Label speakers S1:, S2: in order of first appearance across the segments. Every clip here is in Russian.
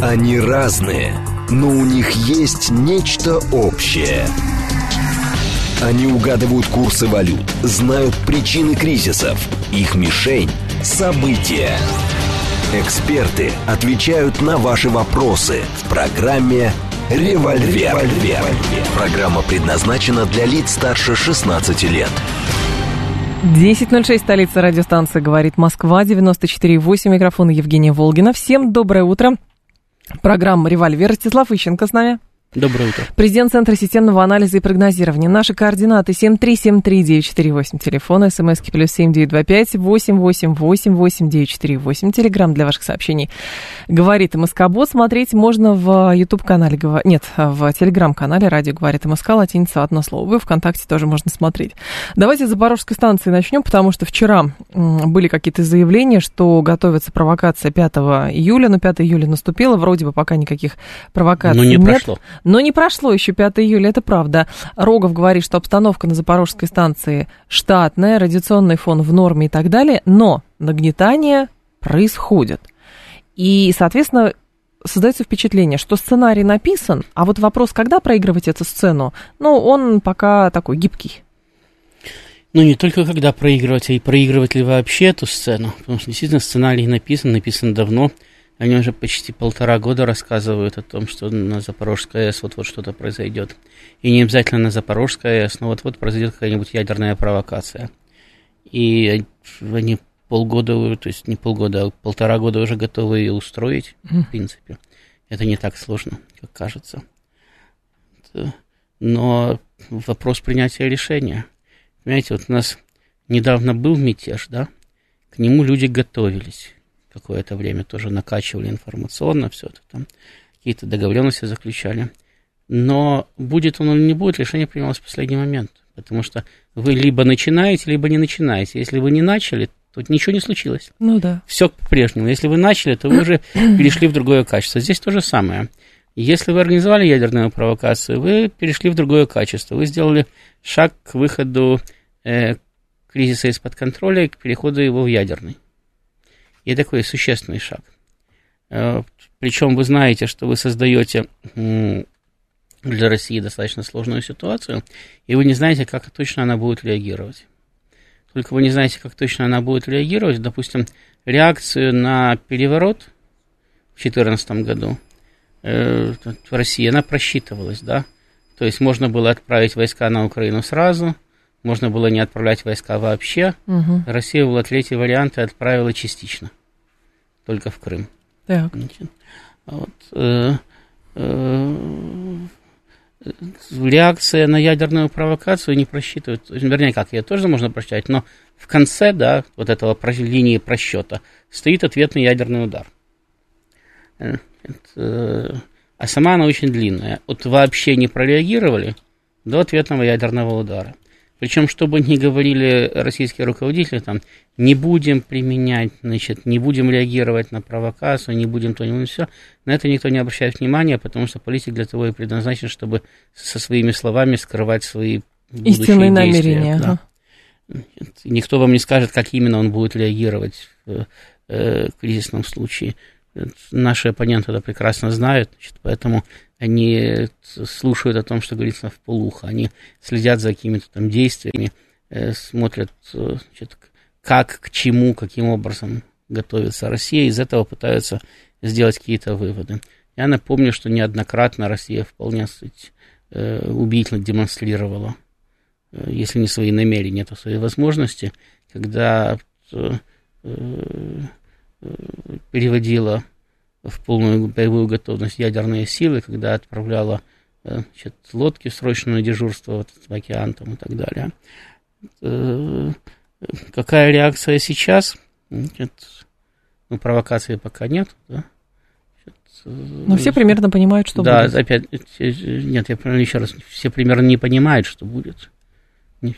S1: Они разные, но у них есть нечто общее. Они угадывают курсы валют, знают причины кризисов, их мишень – события. Эксперты отвечают на ваши вопросы в программе «Револьвер». «Револьвер». Программа предназначена для лиц старше 16 лет.
S2: 10.06, столица радиостанции «Говорит Москва», 94.8, микрофон Евгения Волгина. Всем доброе утро. Программа «Револьвер». Ростислав Ищенко с нами.
S3: Доброе утро.
S2: Президент Центра системного анализа и прогнозирования. Наши координаты 7373948, телефон, смски плюс 7925 888 948, телеграмм для ваших сообщений. Говорит МСК-бот. Смотреть можно в YouTube-канале, нет, в телеграм-канале «Радио говорит МСК», латиница одно слово. Вы ВКонтакте тоже можно смотреть. Давайте с Запорожской станции начнем, потому что вчера были какие-то заявления, что готовится провокация 5 июля, но 5 июля наступило, вроде бы пока никаких провокаций
S3: но не
S2: нет.
S3: прошло.
S2: Но не прошло еще 5 июля, это правда. Рогов говорит, что обстановка на Запорожской станции штатная, радиационный фон в норме и так далее, но нагнетание происходит. И, соответственно, создается впечатление, что сценарий написан, а вот вопрос, когда проигрывать эту сцену, ну, он пока такой гибкий.
S3: Ну, не только когда проигрывать, а и проигрывать ли вообще эту сцену. Потому что действительно сценарий написан, написан давно. Они уже почти полтора года рассказывают о том, что на Запорожской АЭС вот-вот что-то произойдет. И не обязательно на Запорожской АЭС, но вот-вот произойдет какая-нибудь ядерная провокация. И они полгода, то есть не полгода, а полтора года уже готовы ее устроить, в принципе. Это не так сложно, как кажется. Но вопрос принятия решения. Понимаете, вот у нас недавно был мятеж, да? К нему люди готовились какое-то время тоже накачивали информационно все это там, какие-то договоренности заключали. Но будет он или не будет, решение принималось в последний момент. Потому что вы либо начинаете, либо не начинаете. Если вы не начали, то ничего не случилось.
S2: Ну да.
S3: Все по-прежнему. Если вы начали, то вы уже перешли в другое качество. Здесь то же самое. Если вы организовали ядерную провокацию, вы перешли в другое качество. Вы сделали шаг к выходу э, кризиса из-под контроля и к переходу его в ядерный. И такой существенный шаг. Э, Причем вы знаете, что вы создаете для России достаточно сложную ситуацию, и вы не знаете, как точно она будет реагировать. Только вы не знаете, как точно она будет реагировать. Допустим, реакцию на переворот в 2014 году э, в России, она просчитывалась, да? То есть можно было отправить войска на Украину сразу, можно было не отправлять войска вообще.
S2: Угу.
S3: Россия была третий вариант и отправила частично, только в Крым.
S2: Так.
S3: Значит, вот, э, э, реакция на ядерную провокацию не просчитывает, вернее, как, ее тоже можно просчитать, но в конце, да, вот этого линии просчета стоит ответный ядерный удар. Э, это, а сама она очень длинная. Вот вообще не прореагировали до ответного ядерного удара. Причем, чтобы не говорили российские руководители, там, не будем применять, значит, не будем реагировать на провокацию, не будем то, не будем все, на это никто не обращает внимания, потому что политик для того и предназначен, чтобы со своими словами скрывать свои
S2: истинные намерения.
S3: Да. Никто вам не скажет, как именно он будет реагировать в э, кризисном случае. Наши оппоненты это прекрасно знают, значит, поэтому они слушают о том, что говорится в полухо, они следят за какими-то там действиями, э, смотрят, э, значит, как, к чему, каким образом готовится Россия, из этого пытаются сделать какие-то выводы. Я напомню, что неоднократно Россия вполне суть, э, убедительно демонстрировала, если не свои намерения, то свои возможности, когда переводила в полную боевую готовность ядерные силы, когда отправляла э, значит, лодки в срочное дежурство вот, в океан там, и так далее. Э, какая реакция сейчас? Значит, ну, провокации пока нет, да?
S2: Но все примерно понимают, что
S3: да,
S2: будет.
S3: Да, опять, нет, я еще раз, все примерно не понимают, что будет.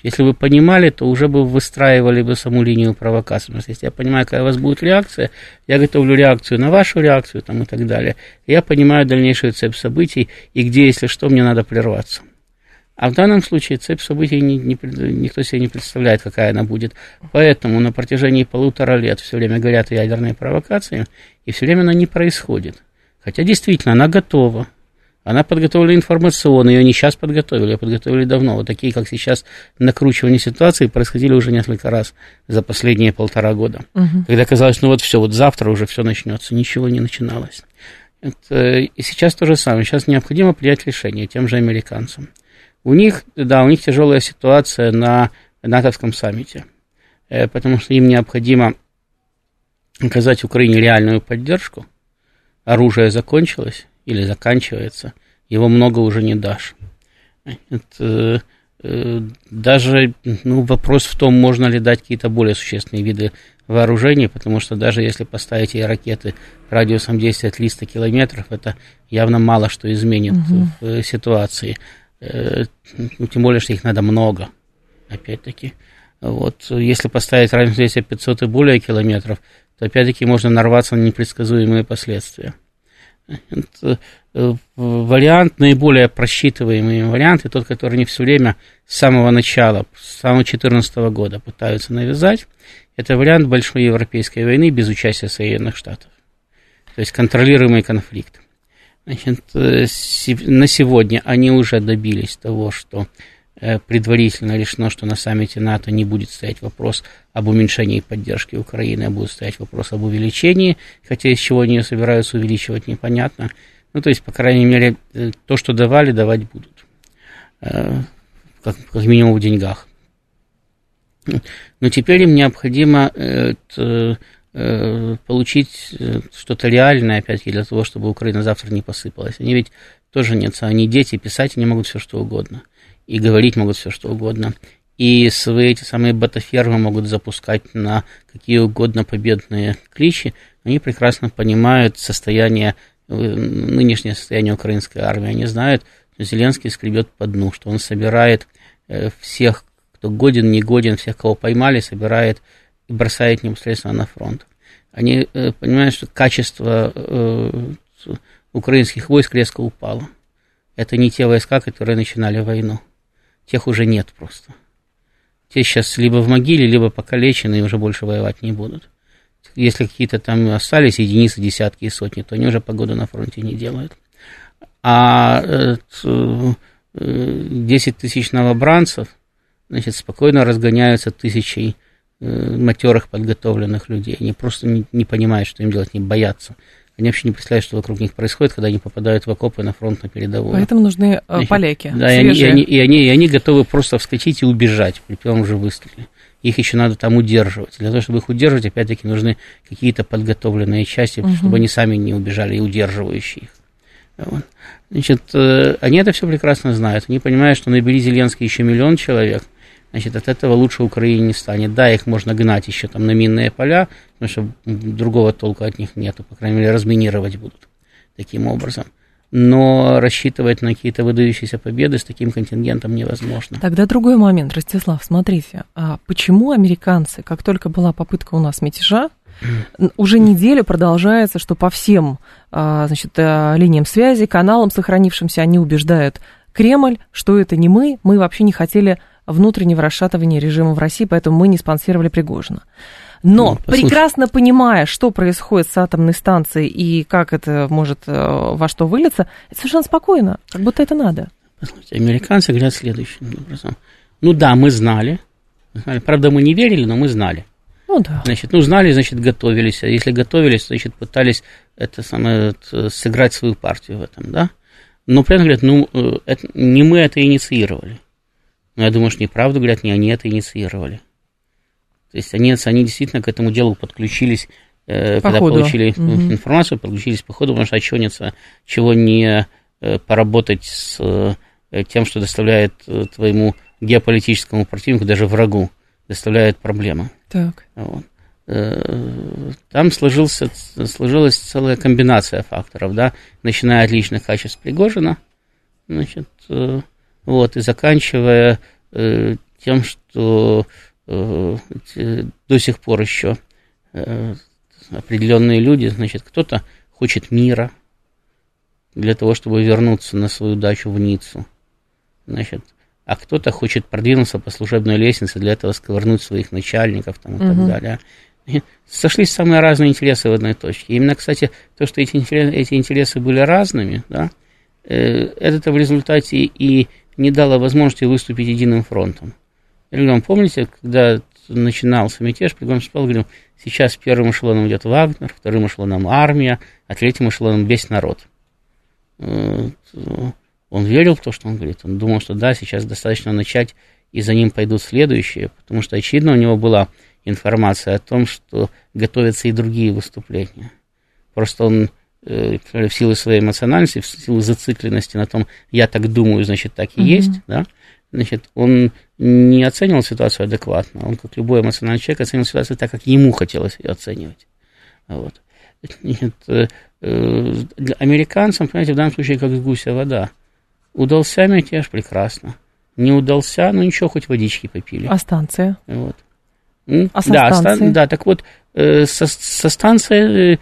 S3: Если бы понимали, то уже бы выстраивали бы саму линию провокации. Что если я понимаю, какая у вас будет реакция, я готовлю реакцию на вашу реакцию там, и так далее. Я понимаю дальнейшую цепь событий и где, если что, мне надо прерваться. А в данном случае цепь событий не, не, никто себе не представляет, какая она будет. Поэтому на протяжении полутора лет все время горят ядерные провокации, и все время она не происходит. Хотя действительно она готова. Она подготовлена информационно, ее не сейчас подготовили, ее подготовили давно. Вот такие, как сейчас, накручивание ситуации происходили уже несколько раз за последние полтора года. Угу. Когда казалось, ну вот все, вот завтра уже все начнется, ничего не начиналось. Это, и сейчас то же самое. Сейчас необходимо принять решение тем же американцам. У них, да, у них тяжелая ситуация на натовском саммите, э, потому что им необходимо оказать Украине реальную поддержку. Оружие закончилось или заканчивается, его много уже не дашь. Это, э, даже ну, вопрос в том, можно ли дать какие-то более существенные виды вооружений, потому что даже если поставить и ракеты радиусом действия 300 километров, это явно мало что изменит угу. в э, ситуации. Э, ну, тем более, что их надо много, опять-таки. Вот, если поставить радиус действия 500 и более километров, то опять-таки можно нарваться на непредсказуемые последствия. Это э, вариант, наиболее просчитываемый вариант, и тот, который не все время с самого начала, с самого 2014 года пытаются навязать, это вариант большой европейской войны без участия Соединенных Штатов. То есть контролируемый конфликт. Значит, э, на сегодня они уже добились того, что предварительно решено, что на саммите НАТО не будет стоять вопрос об уменьшении поддержки Украины, а будет стоять вопрос об увеличении, хотя из чего они ее собираются увеличивать, непонятно. Ну, то есть, по крайней мере, э, то, что давали, давать будут. Э, как, как минимум в деньгах. Но теперь им необходимо получить что-то реальное, опять-таки, для того, чтобы Украина завтра не посыпалась. Они ведь тоже нет, они дети, писать они могут все, что угодно и говорить могут все что угодно. И свои эти самые ботафермы могут запускать на какие угодно победные кличи. Они прекрасно понимают состояние, э, нынешнее состояние украинской армии. Они знают, что Зеленский скребет по дну, что он собирает э, всех, кто годен, не годен, всех, кого поймали, собирает и бросает непосредственно на фронт. Они э, понимают, что качество украинских войск резко упало. Это не те войска, которые начинали войну тех уже нет просто. Те сейчас либо в могиле, либо покалечены и уже больше воевать не будут. Если какие-то там остались единицы, десятки и сотни, то они уже погоду на фронте не делают. А 10 э, тысяч новобранцев, значит, спокойно разгоняются тысячей э, матерых подготовленных людей. Они просто не, не понимают, что им делать, не боятся. Они вообще не представляют, что вокруг них происходит, когда они попадают в окопы на фронт на передовую.
S2: Поэтому нужны э, поляки.
S3: Да, и они, и, они, и, они, и они готовы просто вскочить и убежать при первом же выстреле. Их еще надо там удерживать. Для того, чтобы их удерживать, опять-таки, нужны какие-то подготовленные части, угу. чтобы они сами не убежали и удерживающие их. Вот. Значит, э, они это все прекрасно знают. Они понимают, что набери Зеленский еще миллион человек – значит, от этого лучше Украине не станет. Да, их можно гнать еще там на минные поля, потому что другого толка от них нету, по крайней мере, разминировать будут таким образом. Но рассчитывать на какие-то выдающиеся победы с таким контингентом невозможно.
S2: Тогда другой момент, Ростислав, смотрите, а почему американцы, как только была попытка у нас мятежа, уже неделю продолжается, что по всем а, значит, а, линиям связи, каналам сохранившимся, они убеждают Кремль, что это не мы, мы вообще не хотели внутреннего расшатывания режима в России, поэтому мы не спонсировали Пригожина. Но, ну, прекрасно понимая, что происходит с атомной станцией и как это может э, во что вылиться, это совершенно спокойно, как будто это надо.
S3: Послушайте, американцы говорят следующим образом. Ну да, мы знали, знали. Правда, мы не верили, но мы знали.
S2: Ну да.
S3: Значит, ну знали, значит, готовились. А если готовились, значит, пытались это самое, сыграть свою партию в этом, да? Но при этом говорят, ну, э, это, не мы это инициировали. Но я думаю, что неправду говорят, не они это инициировали. То есть они, они действительно к этому делу подключились, э, когда ходу. получили угу. информацию, подключились по ходу, потому что отчетница, чего не э, поработать с э, тем, что доставляет э, твоему геополитическому противнику, даже врагу, доставляет проблемы.
S2: Так.
S3: Вот. Э, там сложился, сложилась целая комбинация факторов, да, начиная от личных качеств Пригожина, значит, э, вот, и заканчивая э, тем, что э, до сих пор еще э, определенные люди, значит, кто-то хочет мира для того, чтобы вернуться на свою дачу в Ниццу, значит, а кто-то хочет продвинуться по служебной лестнице, для этого сковырнуть своих начальников там, и угу. так далее. сошлись самые разные интересы в одной точке. И именно, кстати, то, что эти интересы, эти интересы были разными, да, э, это в результате и не дало возможности выступить единым фронтом. Или, помните, когда начинался мятеж, Пригожин спал, говорил, сейчас первым эшелоном идет Вагнер, вторым эшелоном армия, а третьим эшелоном весь народ. Он верил в то, что он говорит. Он думал, что да, сейчас достаточно начать, и за ним пойдут следующие, потому что, очевидно, у него была информация о том, что готовятся и другие выступления. Просто он в силу своей эмоциональности, в силу зацикленности на том, я так думаю, значит, так и mm-hmm. есть, да, значит, он не оценивал ситуацию адекватно. Он, как любой эмоциональный человек, оценивал ситуацию так, как ему хотелось ее оценивать. Вот. Нет, э, э, американцам, понимаете, в данном случае как гуся вода. Удался мятеж, прекрасно. Не удался, ну ничего, хоть водички попили.
S2: А станция?
S3: Вот.
S2: А со
S3: да,
S2: станцией?
S3: да, так вот, э, со, со станцией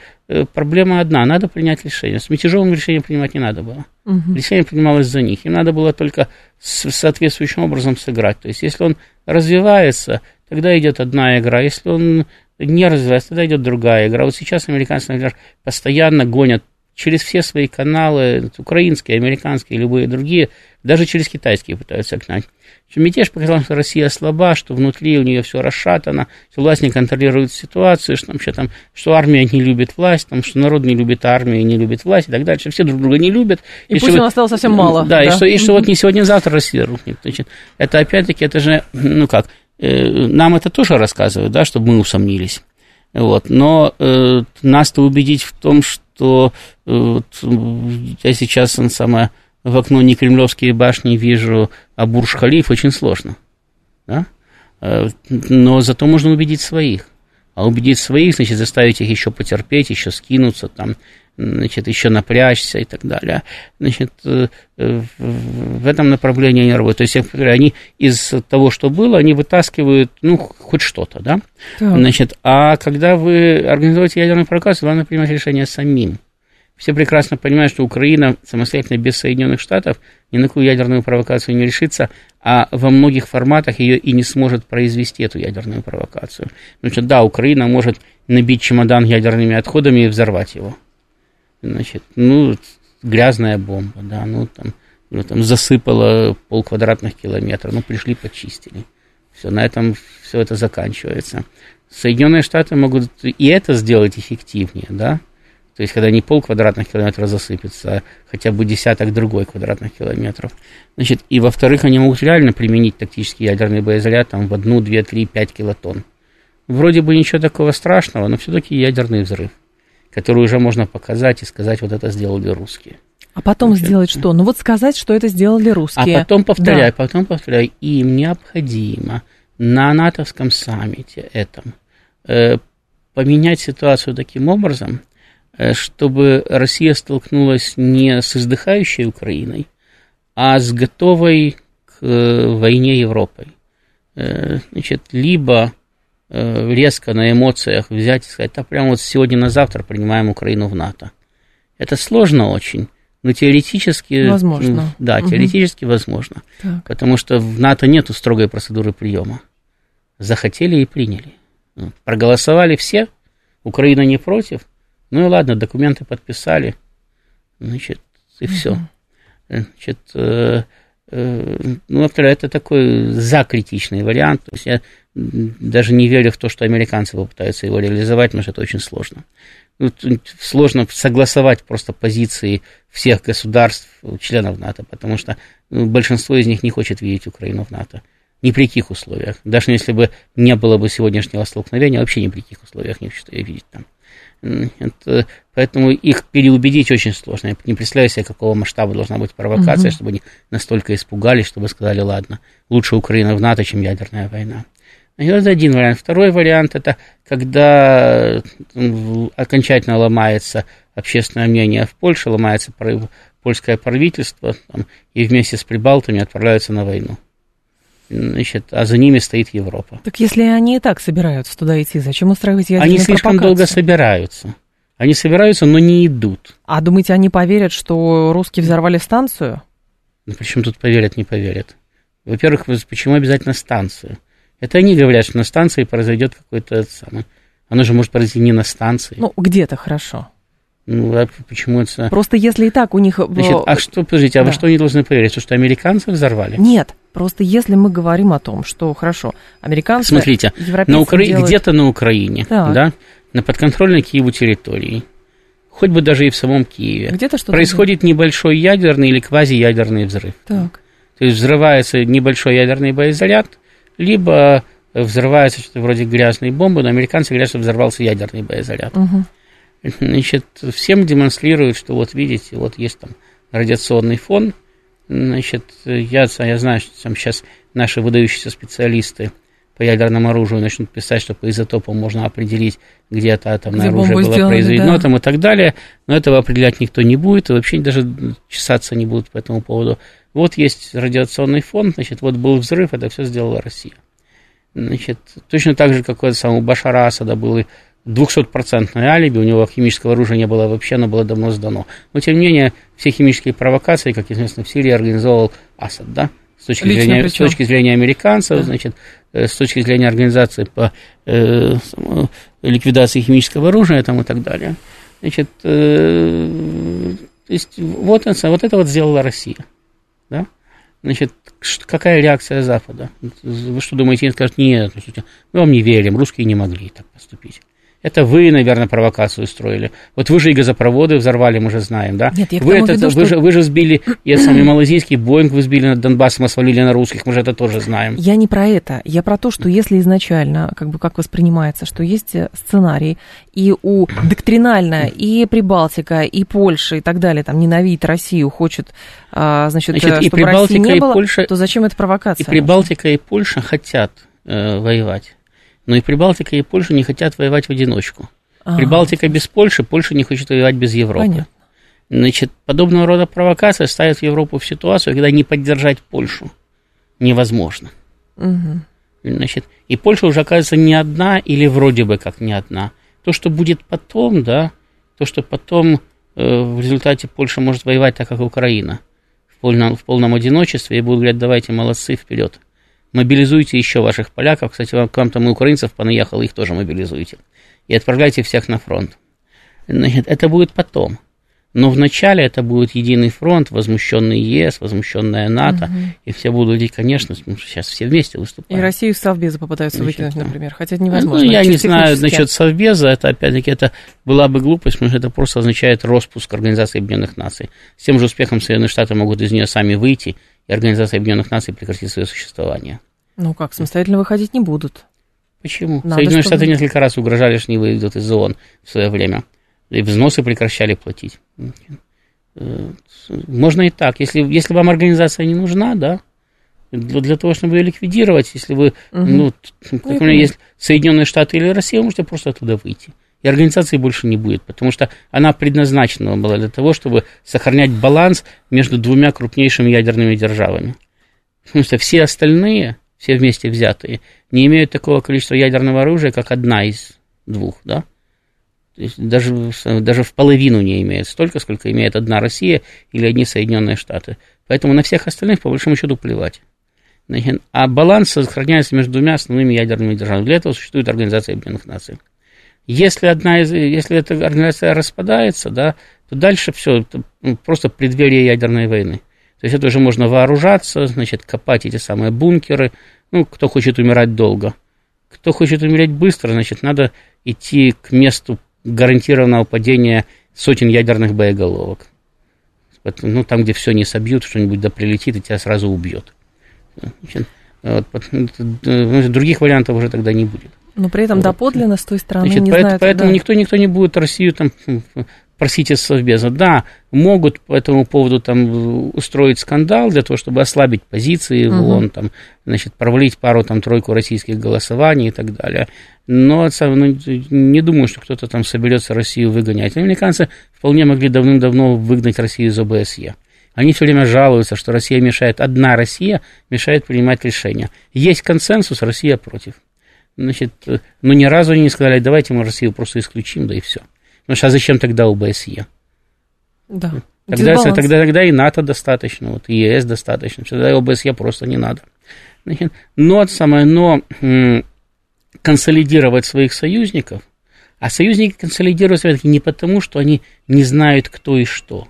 S3: проблема одна, надо принять решение. С мятежом решение принимать не надо было. Угу. Решение принималось за них. Им надо было только соответствующим образом сыграть. То есть, если он развивается, тогда идет одна игра. Если он не развивается, тогда идет другая игра. Вот сейчас американцы, например, постоянно гонят через все свои каналы, украинские, американские, любые другие, даже через китайские пытаются гнать. Что мятеж показал, что Россия слаба, что внутри у нее все расшатано, что власть не контролирует ситуацию, что, вообще, там, что армия не любит власть, там, что народ не любит армию, не любит власть и так дальше. Все друг друга не любят.
S2: И, и Путину вот, осталось совсем мало.
S3: Да, да. И, что, и что вот не сегодня-завтра Россия рухнет. Значит, это опять-таки, это же, ну как, э, нам это тоже рассказывают, да, чтобы мы усомнились. Вот. Но э, нас-то убедить в том, что э, вот, я сейчас самое, в окно не кремлевские башни вижу, а Бурж-Халиф очень сложно. Да? Э, но зато можно убедить своих. А убедить своих, значит, заставить их еще потерпеть, еще скинуться, там, значит, еще напрячься и так далее. Значит, э, в этом направлении они работают. То есть, они из того, что было, они вытаскивают, ну, хоть что-то, да? Так. Значит, а когда вы организуете ядерную провокацию, вам надо принимать решение самим. Все прекрасно понимают, что Украина самостоятельно без Соединенных Штатов ни на какую ядерную провокацию не решится, а во многих форматах ее и не сможет произвести, эту ядерную провокацию. Значит, да, Украина может набить чемодан ядерными отходами и взорвать его значит, ну, грязная бомба, да, ну, там, ну, там засыпало пол квадратных километров, ну, пришли, почистили. Все, на этом все это заканчивается. Соединенные Штаты могут и это сделать эффективнее, да, то есть, когда не пол квадратных километров засыпется, а хотя бы десяток другой квадратных километров. Значит, и во-вторых, они могут реально применить тактический ядерный боезаряд там, в одну, две, три, пять килотонн. Вроде бы ничего такого страшного, но все-таки ядерный взрыв которую уже можно показать и сказать, вот это сделали русские.
S2: А потом Значит, сделать что? Ну вот сказать, что это сделали русские.
S3: А потом повторяй, да. потом повторяй. Им необходимо на натовском саммите этом э, поменять ситуацию таким образом, э, чтобы Россия столкнулась не с издыхающей Украиной, а с готовой к э, войне Европой. Э, значит, либо резко на эмоциях взять и сказать, да прямо вот сегодня на завтра принимаем Украину в НАТО. Это сложно очень, но теоретически...
S2: Возможно.
S3: Да, теоретически угу. возможно. Так. Потому что в НАТО нету строгой процедуры приема. Захотели и приняли. Проголосовали все, Украина не против. Ну и ладно, документы подписали. Значит, и все. Значит, э, э, ну, во-вторых, это такой закритичный вариант. То есть я даже не верю в то, что американцы попытаются его реализовать, потому что это очень сложно. Ну, сложно согласовать просто позиции всех государств, членов НАТО, потому что ну, большинство из них не хочет видеть Украину в НАТО. Ни при каких условиях. Даже если бы не было бы сегодняшнего столкновения, вообще ни при каких условиях не хочу видеть там. Это, поэтому их переубедить очень сложно. Я не представляю себе, какого масштаба должна быть провокация, угу. чтобы они настолько испугались, чтобы сказали, ладно, лучше Украина в НАТО, чем ядерная война. Это один вариант. Второй вариант это когда окончательно ломается общественное мнение в Польше, ломается польское правительство, там, и вместе с прибалтами отправляются на войну. Значит, а за ними стоит Европа.
S2: Так если они и так собираются туда идти, зачем устраивать ядерную
S3: Они слишком
S2: пропагацию?
S3: долго собираются. Они собираются, но не идут.
S2: А думаете, они поверят, что русские взорвали станцию?
S3: Ну, причем тут поверят, не поверят? Во-первых, почему обязательно станцию? Это они говорят, что на станции произойдет какой-то самый Оно же может произойти не на станции.
S2: Ну, где-то хорошо.
S3: Ну, а почему это...
S2: Просто если и так у них...
S3: Значит, а что, подождите, а
S2: да.
S3: вы что не должны поверить? То, что американцы взорвали?
S2: Нет, просто если мы говорим о том, что, хорошо, американцы...
S3: Смотрите, на Укра... делают... где-то на Украине, так. да, на подконтрольной Киеву территории, хоть бы даже и в самом Киеве,
S2: где-то что
S3: происходит было. небольшой ядерный или квазиядерный взрыв.
S2: Так.
S3: То есть взрывается небольшой ядерный боезаряд, либо взрывается что-то вроде грязной бомбы, но американцы говорят, что взорвался ядерный боезаряд.
S2: Угу.
S3: Значит, всем демонстрируют, что вот видите, вот есть там радиационный фон. Значит, я, я знаю, что там сейчас наши выдающиеся специалисты по ядерному оружию начнут писать, что по изотопам можно определить, где это атомное где оружие было сделали, произведено да. там и так далее, но этого определять никто не будет, и вообще даже чесаться не будут по этому поводу. Вот есть радиационный фон, значит, вот был взрыв, это все сделала Россия. Значит, точно так же, как у самого Башара Асада был 200% алиби, у него химического оружия не было вообще, оно было давно сдано. Но, тем не менее, все химические провокации, как известно, в Сирии организовал Асад, да? С точки, зрения, с точки зрения американцев, да. значит, э, с точки зрения организации по э, ликвидации химического оружия там, и так далее. Значит, э, то есть, вот, вот это вот сделала Россия. Да? Значит, какая реакция Запада? Вы что думаете, они скажут, нет, мы вам не верим, русские не могли так поступить. Это вы, наверное, провокацию устроили. Вот вы же и газопроводы взорвали, мы же знаем, да?
S2: Нет, я
S3: вы, это,
S2: виду,
S3: вы,
S2: что...
S3: же, вы же сбили, я самый малазийский Боинг вы сбили над Донбассом, а свалили на русских, мы же это тоже знаем.
S2: Я не про это. Я про то, что если изначально, как бы как воспринимается, что есть э, сценарий, и у доктринально и Прибалтика, и Польша, и так далее, там, ненавидит Россию, хочет, а, значит, значит
S3: и
S2: чтобы
S3: России
S2: не
S3: и
S2: было,
S3: Польша,
S2: то зачем это провокация?
S3: И Прибалтика, и Польша хотят э, воевать. Но и Прибалтика, и Польша не хотят воевать в одиночку. А-а-а. Прибалтика без Польши, Польша не хочет воевать без Европы.
S2: Понятно.
S3: Значит, подобного рода провокация ставит Европу в ситуацию, когда не поддержать Польшу невозможно.
S2: Угу.
S3: Значит, и Польша уже оказывается не одна или вроде бы как не одна. То, что будет потом, да, то, что потом э, в результате Польша может воевать так, как Украина, в полном, в полном одиночестве, и будут говорить, давайте, молодцы, вперед. Мобилизуйте еще ваших поляков. Кстати, к вам там и украинцев понаехало, их тоже мобилизуйте и отправляйте всех на фронт. Значит, это будет потом. Но вначале это будет единый фронт, возмущенный ЕС, возмущенная НАТО, угу. и все будут, и, конечно, сейчас все вместе выступают.
S2: И Россию в Совбеза попытаются значит, выкинуть, например, хотя это невозможно.
S3: Ну, я не знаю насчет Совбеза, это, опять-таки, это была бы глупость, потому что это просто означает распуск Организации Объединенных Наций. С тем же успехом Соединенные Штаты могут из нее сами выйти, и Организация Объединенных Наций прекратит свое существование.
S2: Ну как, самостоятельно выходить не будут.
S3: Почему? Надо, Соединенные чтобы... Штаты несколько раз угрожали, что не выйдут из ООН в свое время. И взносы прекращали платить. Э, можно и так. Если, если вам организация не нужна, да, для, для того, чтобы ее ликвидировать, если вы, угу. ну, как у меня есть Соединенные Штаты или Россия, вы можете просто оттуда выйти. И организации больше не будет, потому что она предназначена была для того, чтобы сохранять баланс между двумя крупнейшими ядерными державами. Потому что все остальные, все вместе взятые, не имеют такого количества ядерного оружия, как одна из двух, да? То есть даже, даже в половину не имеет столько, сколько имеет одна Россия или одни Соединенные Штаты. Поэтому на всех остальных, по большому счету, плевать. А баланс сохраняется между двумя основными ядерными державами. Для этого существует Организация Объединенных Наций. Если, одна из, если эта организация распадается, да, то дальше все, просто преддверие ядерной войны. То есть это уже можно вооружаться, значит, копать эти самые бункеры, ну, кто хочет умирать долго. Кто хочет умереть быстро, значит, надо идти к месту гарантированного падения сотен ядерных боеголовок. Ну, там, где все не собьют, что-нибудь да прилетит, и тебя сразу убьет. Значит, вот, других вариантов уже тогда не будет.
S2: Но при этом вот. доподлинно с той стороны
S3: Значит,
S2: не
S3: поэтому,
S2: знают,
S3: поэтому да. никто, никто не будет Россию там просить из Совбеза. Да, могут по этому поводу там устроить скандал для того, чтобы ослабить позиции в ООН, там, значит, провалить пару-тройку российских голосований и так далее. Но ну, не думаю, что кто-то там соберется Россию выгонять. Американцы вполне могли давным-давно выгнать Россию из ОБСЕ. Они все время жалуются, что Россия мешает, одна Россия мешает принимать решения. Есть консенсус, Россия против. Значит, но ну, ни разу они не сказали, давайте мы Россию просто исключим, да и все. Потому что а зачем тогда ОБСЕ?
S2: Да.
S3: Тогда, тогда, тогда и НАТО достаточно, вот, и ЕС достаточно, тогда ОБСЕ просто не надо. Значит, но, самое, но консолидировать своих союзников А союзники консолидируются не потому, что они не знают, кто и что.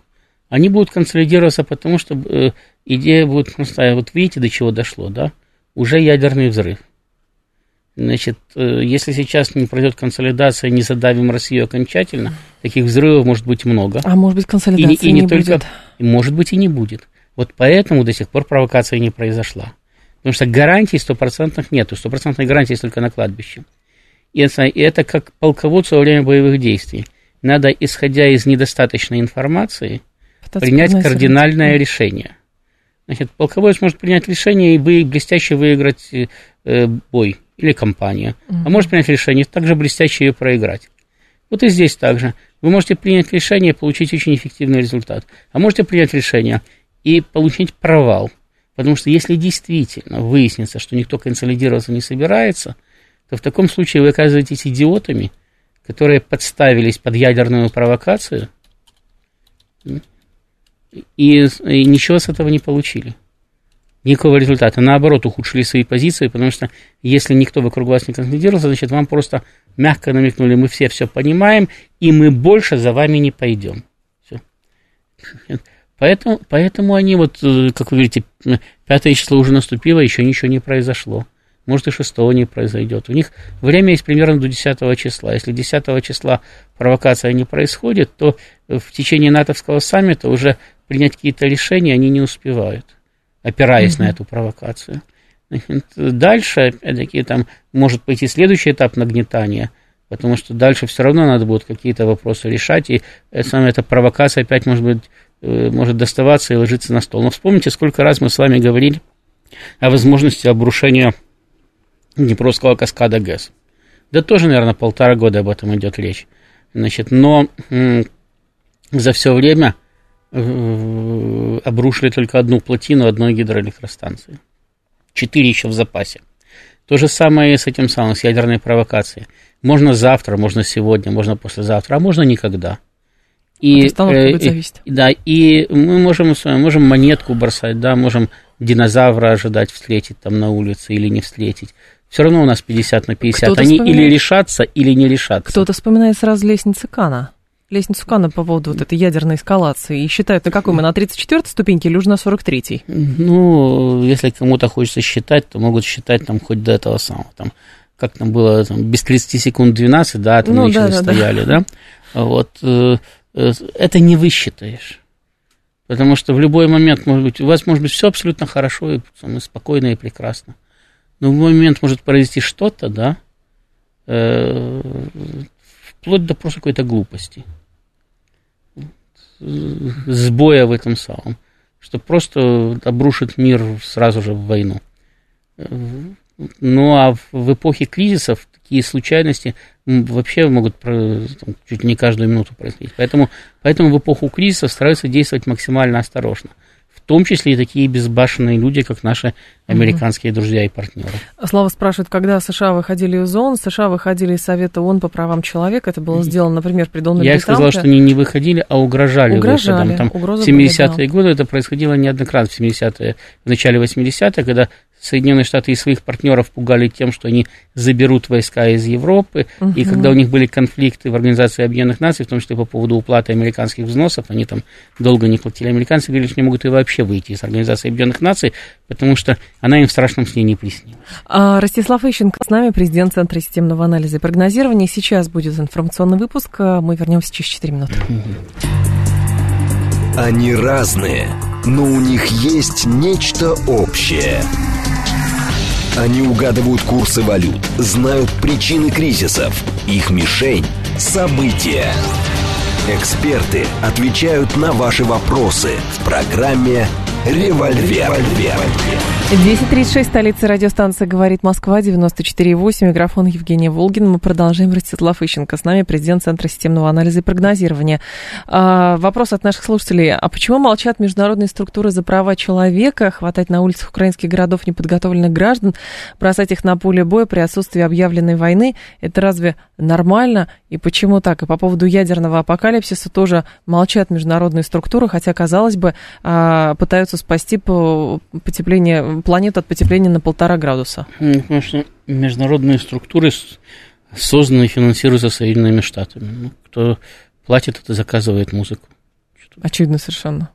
S3: Они будут консолидироваться потому, что э, идея будет простая. Вот видите, до чего дошло, да? Уже ядерный взрыв. Значит, э, если сейчас не пройдет консолидация, не задавим Россию окончательно, таких взрывов может быть много.
S2: А может быть консолидация и, и не, не только, будет?
S3: Может быть и не будет. Вот поэтому до сих пор провокация не произошла. Потому что гарантий стопроцентных нету. Стопроцентной гарантии есть только на кладбище. И это, и это как полководцу во время боевых действий. Надо, исходя из недостаточной информации, Пытаться принять кардинальное решение. Значит, полководец может принять решение и блестяще выиграть э, бой или компания, угу. а может принять решение также блестяще ее проиграть. Вот и здесь также. Вы можете принять решение и получить очень эффективный результат, а можете принять решение и получить провал. Потому что если действительно выяснится, что никто консолидироваться не собирается, то в таком случае вы оказываетесь идиотами, которые подставились под ядерную провокацию и, и ничего с этого не получили никакого результата. Наоборот, ухудшили свои позиции, потому что если никто вокруг вас не консолидировался, значит, вам просто мягко намекнули, мы все все понимаем, и мы больше за вами не пойдем. Все. Поэтому, поэтому они вот, э, как вы говорите, пятое число уже наступило, еще ничего не произошло. Может, и шестого не произойдет. У них время есть примерно до 10 числа. Если 10 числа провокация не происходит, то в течение натовского саммита уже принять какие-то решения они не успевают опираясь mm-hmm. на эту провокацию. Дальше, опять-таки, там может пойти следующий этап нагнетания, потому что дальше все равно надо будет какие-то вопросы решать, и самая эта провокация опять может быть э, может доставаться и ложиться на стол. Но вспомните, сколько раз мы с вами говорили о возможности обрушения Днепровского каскада ГЭС. Да тоже, наверное, полтора года об этом идет речь. Значит, но за все время Э, обрушили только одну плотину одной гидроэлектростанции. Четыре еще в запасе. То же самое с этим самым, с ядерной провокацией. Можно завтра, можно сегодня, можно послезавтра, а можно никогда.
S2: И, э.
S3: И, да, и мы можем, можем монетку бросать, да, можем динозавра ожидать встретить там на улице или не встретить. Все равно у нас 50 на 50. Они вспоминает... или решатся, или не решатся.
S2: Кто-то вспоминает сразу лестницы Кана лестницу Кана по поводу вот этой ядерной эскалации и считают, на какой мы, на 34-й ступеньке или уже на 43-й?
S3: Ну, если кому-то хочется считать, то могут считать там хоть до этого самого, там, как там было, там, без 30 секунд 12, да, там ну, да, да, стояли, да, да? вот, э, э, это не высчитаешь. Потому что в любой момент, может быть, у вас может быть все абсолютно хорошо и спокойно и прекрасно. Но в любой момент может произойти что-то, да, э, вплоть до просто какой-то глупости сбоя в этом самом, что просто обрушит мир сразу же в войну. Ну а в эпохе кризисов такие случайности вообще могут там, чуть не каждую минуту происходить. Поэтому, поэтому в эпоху кризисов стараются действовать максимально осторожно том числе и такие безбашенные люди, как наши американские угу. друзья и партнеры.
S2: Слава спрашивает, когда США выходили из ООН, США выходили из Совета ООН по правам человека, это было сделано, например, при Дональде
S3: Я сказал, что они не выходили, а угрожали, угрожали. Выходом. Там в 70-е годы это происходило неоднократно, в 70-е, в начале 80-х, когда Соединенные Штаты и своих партнеров пугали тем, что они заберут войска из Европы, угу. и когда у них были конфликты в Организации Объединенных Наций, в том числе по поводу уплаты американских взносов, они там долго не платили. Американцы говорили, что не могут и вообще выйти из Организации Объединенных Наций, потому что она им в страшном сне не приснилась.
S2: А, Ростислав Ищенко с нами, президент Центра системного анализа и прогнозирования. Сейчас будет информационный выпуск, мы вернемся через 4 минуты.
S1: Они разные, но у них есть нечто общее – они угадывают курсы валют, знают причины кризисов. Их мишень – события. Эксперты отвечают на ваши вопросы в программе «Револьвер».
S2: 10.36, столица радиостанции «Говорит Москва», 94.8, микрофон Евгения Волгин. Мы продолжаем. Ростислав Ищенко с нами, президент Центра системного анализа и прогнозирования. А, вопрос от наших слушателей. А почему молчат международные структуры за права человека, хватать на улицах украинских городов неподготовленных граждан, бросать их на поле боя при отсутствии объявленной войны? Это разве нормально? И почему так? И по поводу ядерного апокалипсиса тоже молчат международные структуры, хотя, казалось бы, а, пытаются спасти потепление планету от потепления на полтора градуса?
S3: Ну, потому что международные структуры созданы и финансируются Соединенными Штатами. Ну, кто платит, это заказывает музыку.
S2: Очевидно совершенно.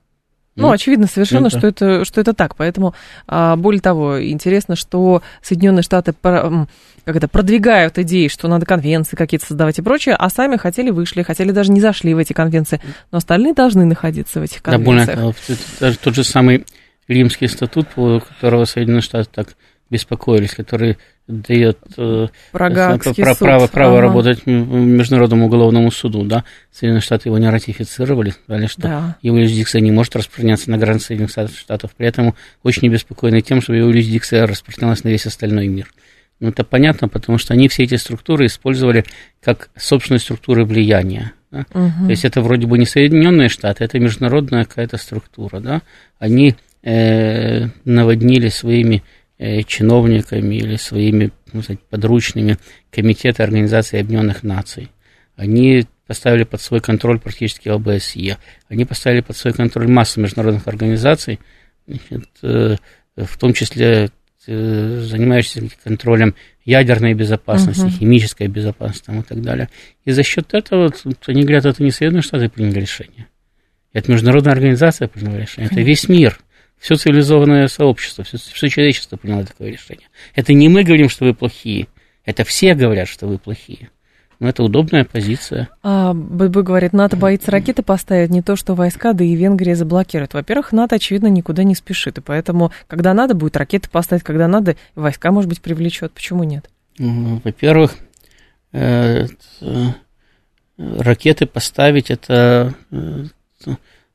S2: Ну, очевидно совершенно, да. что, это, что это так. Поэтому, а, более того, интересно, что Соединенные Штаты как это, продвигают идеи, что надо конвенции какие-то создавать и прочее, а сами хотели вышли, хотели даже не зашли в эти конвенции. Но остальные должны находиться в этих конвенциях. Да, более
S3: того, даже тот же самый Римский статут, по которого Соединенные Штаты так беспокоились, который дает э, про, право, право ага. работать Международному уголовному суду, да, Соединенные Штаты его не ратифицировали, сказали, что да. его юрисдикция не может распространяться на границы Соединенных Штатов, при этом очень обеспокоены тем, что его юрисдикция распространялась на весь остальной мир. Ну, это понятно, потому что они все эти структуры использовали как собственные структуры влияния. Да? Угу. То есть это вроде бы не Соединенные Штаты, это международная какая-то структура, да, они э, наводнили своими чиновниками или своими ну, сказать, подручными комитеты Организации Объединенных Наций. Они поставили под свой контроль практически ОБСЕ. Они поставили под свой контроль массу международных организаций, значит, э, в том числе э, занимающихся контролем ядерной безопасности, uh-huh. химической безопасности там, и так далее. И за счет этого, они говорят, это не Соединенные Штаты приняли решение. Это международная организация приняла решение, это весь мир все цивилизованное сообщество, все, все человечество приняло такое решение. Это не мы говорим, что вы плохие, это все говорят, что вы плохие. Но это удобная позиция.
S2: А, ББ говорит, НАТО боится ракеты поставить, не то, что войска, да и Венгрия заблокирует. Во-первых, НАТО, очевидно, никуда не спешит, и поэтому, когда надо, будет ракеты поставить, когда надо, войска, может быть, привлечет. Почему нет?
S3: Во-первых, э, э, ракеты поставить это э,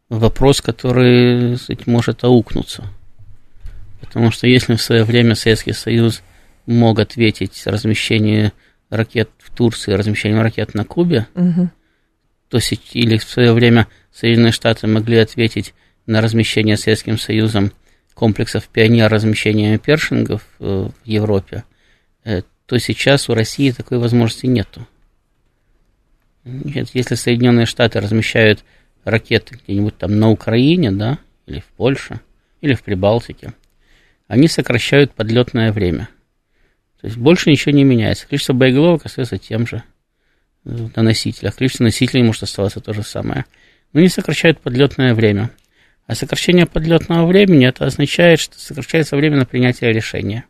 S3: вопрос, который сказать, может аукнуться. Потому что если в свое время Советский Союз мог ответить размещение ракет в Турции, размещением ракет на Кубе, угу. то или в свое время Соединенные Штаты могли ответить на размещение Советским Союзом комплексов «Пионер» размещения першингов э, в Европе, э, то сейчас у России такой возможности нету. Если Соединенные Штаты размещают ракеты где-нибудь там на Украине, да, или в Польше, или в Прибалтике, они сокращают подлетное время. То есть больше ничего не меняется. Количество боеголовок остается тем же э, на носителях. Количество носителей может оставаться то же самое. Но они сокращают подлетное время. А сокращение подлетного времени это означает, что сокращается время на принятие решения.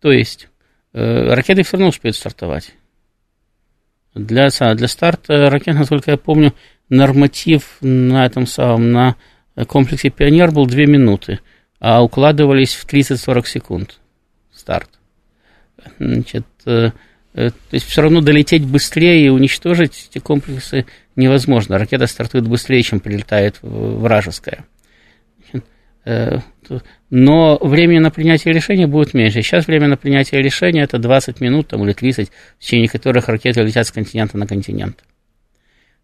S3: То есть э, ракеты все равно успеют стартовать. Для, для старта ракет, насколько я помню, норматив на этом самом, на комплексе «Пионер» был 2 минуты, а укладывались в 30-40 секунд старт. Значит, э, э, то есть все равно долететь быстрее и уничтожить эти комплексы невозможно. Ракета стартует быстрее, чем прилетает вражеская. Э, но время на принятие решения будет меньше. Сейчас время на принятие решения это 20 минут там, или 30, в течение которых ракеты летят с континента на континент.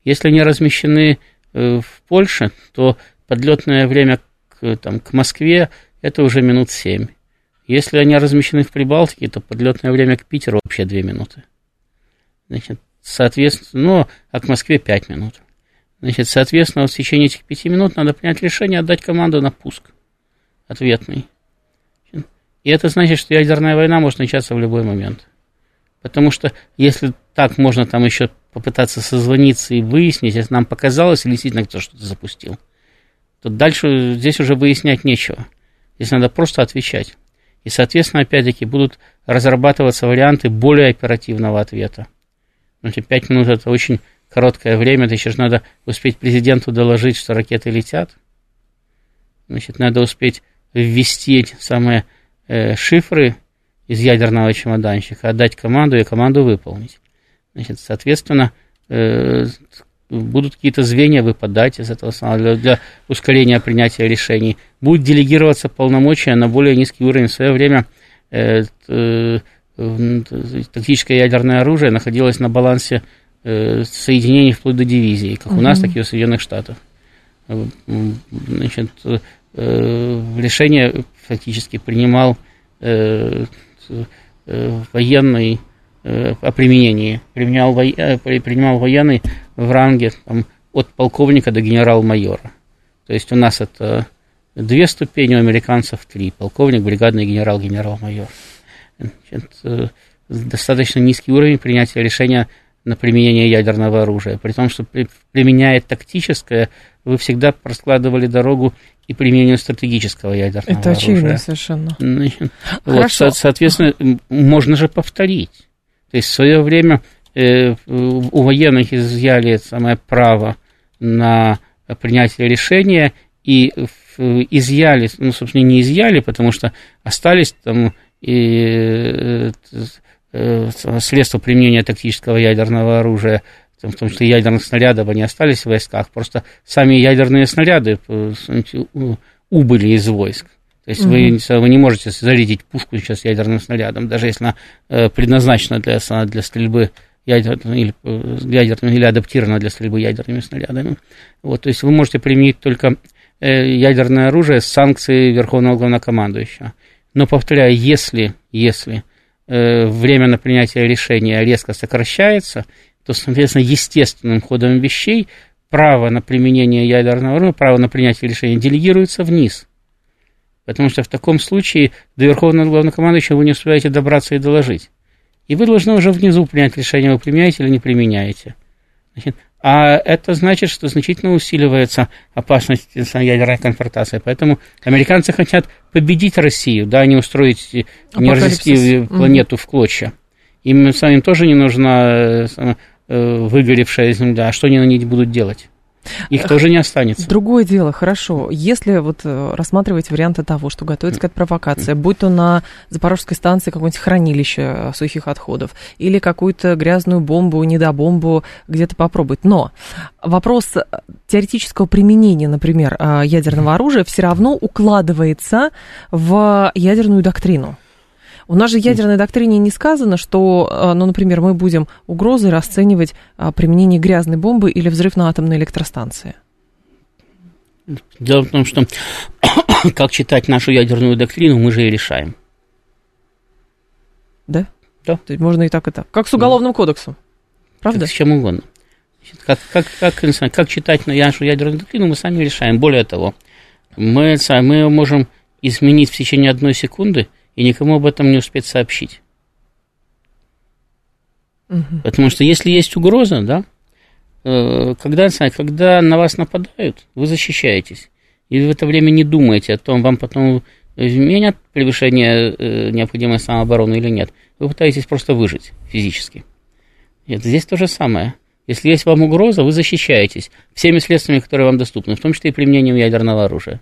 S3: Если они размещены э, в Польше, то подлетное время к, там, к Москве это уже минут 7. Если они размещены в Прибалтике, то подлетное время к Питеру вообще 2 минуты. Значит, соответственно, ну, а к Москве 5 минут. Значит, соответственно, вот в течение этих 5 минут надо принять решение отдать команду на пуск ответный. И это значит, что ядерная война может начаться в любой момент. Потому что если так можно там еще попытаться созвониться и выяснить, если нам показалось, или действительно кто что-то запустил, то дальше здесь уже выяснять нечего. Здесь надо просто отвечать. И, соответственно, опять-таки будут разрабатываться варианты более оперативного ответа. Значит, 5 минут это очень короткое время, это еще же надо успеть президенту доложить, что ракеты летят. Значит, надо успеть ввести эти самые э, шифры из ядерного чемоданчика, отдать команду и команду выполнить. Значит, соответственно, э, будут какие-то звенья выпадать из этого самого для, для ускорения принятия решений. Будет делегироваться полномочия на более низкий уровень. В свое время э, э, тактическое ядерное оружие находилось на балансе э, соединений вплоть до дивизии, как угу. у нас, так и у Соединенных Штатов. Значит, э, решение фактически принимал э, э, военный Э, о применении. Применял, во... Э, принимал военный в ранге там, от полковника до генерал-майора. То есть у нас это две ступени, у американцев три. Полковник, бригадный генерал, генерал-майор. Значит, достаточно низкий уровень принятия решения на применение ядерного оружия. При том, что применяя тактическое, вы всегда проскладывали дорогу и применению стратегического ядерного
S2: Это
S3: оружия.
S2: очевидно совершенно.
S3: Вот, соответственно, можно же повторить. То есть в свое время э, у военных изъяли самое право на принятие решения и изъяли, ну, собственно, не изъяли, потому что остались там и э, э, средства применения тактического ядерного оружия, в том числе ядерных снарядов, они остались в войсках, просто сами ядерные снаряды э, убыли из войск. То есть mm-hmm. вы, вы не можете зарядить пушку сейчас ядерным снарядом, даже если она предназначена для, для стрельбы ядерным, или, ядерным, или адаптирована для стрельбы ядерными снарядами. Вот, то есть вы можете применить только ядерное оружие с санкцией Верховного Главнокомандующего. Но, повторяю, если, если э, время на принятие решения резко сокращается, то, соответственно, естественным ходом вещей право на применение ядерного оружия, право на принятие решения делегируется вниз. Потому что в таком случае до Верховного Главнокомандующего вы не успеваете добраться и доложить. И вы должны уже внизу принять решение, вы применяете или не применяете. Значит, а это значит, что значительно усиливается опасность ядерной конфронтации. Поэтому американцы хотят победить Россию, да, не устроить, не развести планету mm-hmm. в клочья. Им самим тоже не нужна э, выгоревшая земля. А что они на ней будут делать? Их тоже не останется.
S2: Другое дело, хорошо. Если вот э, рассматривать варианты того, что готовится какая-то провокация, будь то на Запорожской станции какое-нибудь хранилище э, сухих отходов, или какую-то грязную бомбу, недобомбу где-то попробовать. Но вопрос э, теоретического применения, например, ядерного оружия все равно укладывается в ядерную доктрину. У нас же в ядерной доктрине не сказано, что, а, ну, например, мы будем угрозой расценивать а, применение грязной бомбы или взрыв на атомной электростанции.
S3: Дело в том, что как читать нашу ядерную доктрину, мы же и решаем.
S2: Да?
S3: Да.
S2: То есть можно и так, и так. Как с уголовным да. кодексом. Правда?
S3: Как с чем угодно. Как, как, как, как читать нашу ядерную доктрину, мы сами решаем. Более того, мы, мы можем изменить в течение одной секунды – и никому об этом не успеть сообщить. Угу. Потому что если есть угроза, да, э, когда, когда на вас нападают, вы защищаетесь. И в это время не думаете о том, вам потом изменят превышение э, необходимой самообороны или нет. Вы пытаетесь просто выжить физически. Нет, здесь то же самое. Если есть вам угроза, вы защищаетесь всеми средствами, которые вам доступны, в том числе и применением ядерного оружия.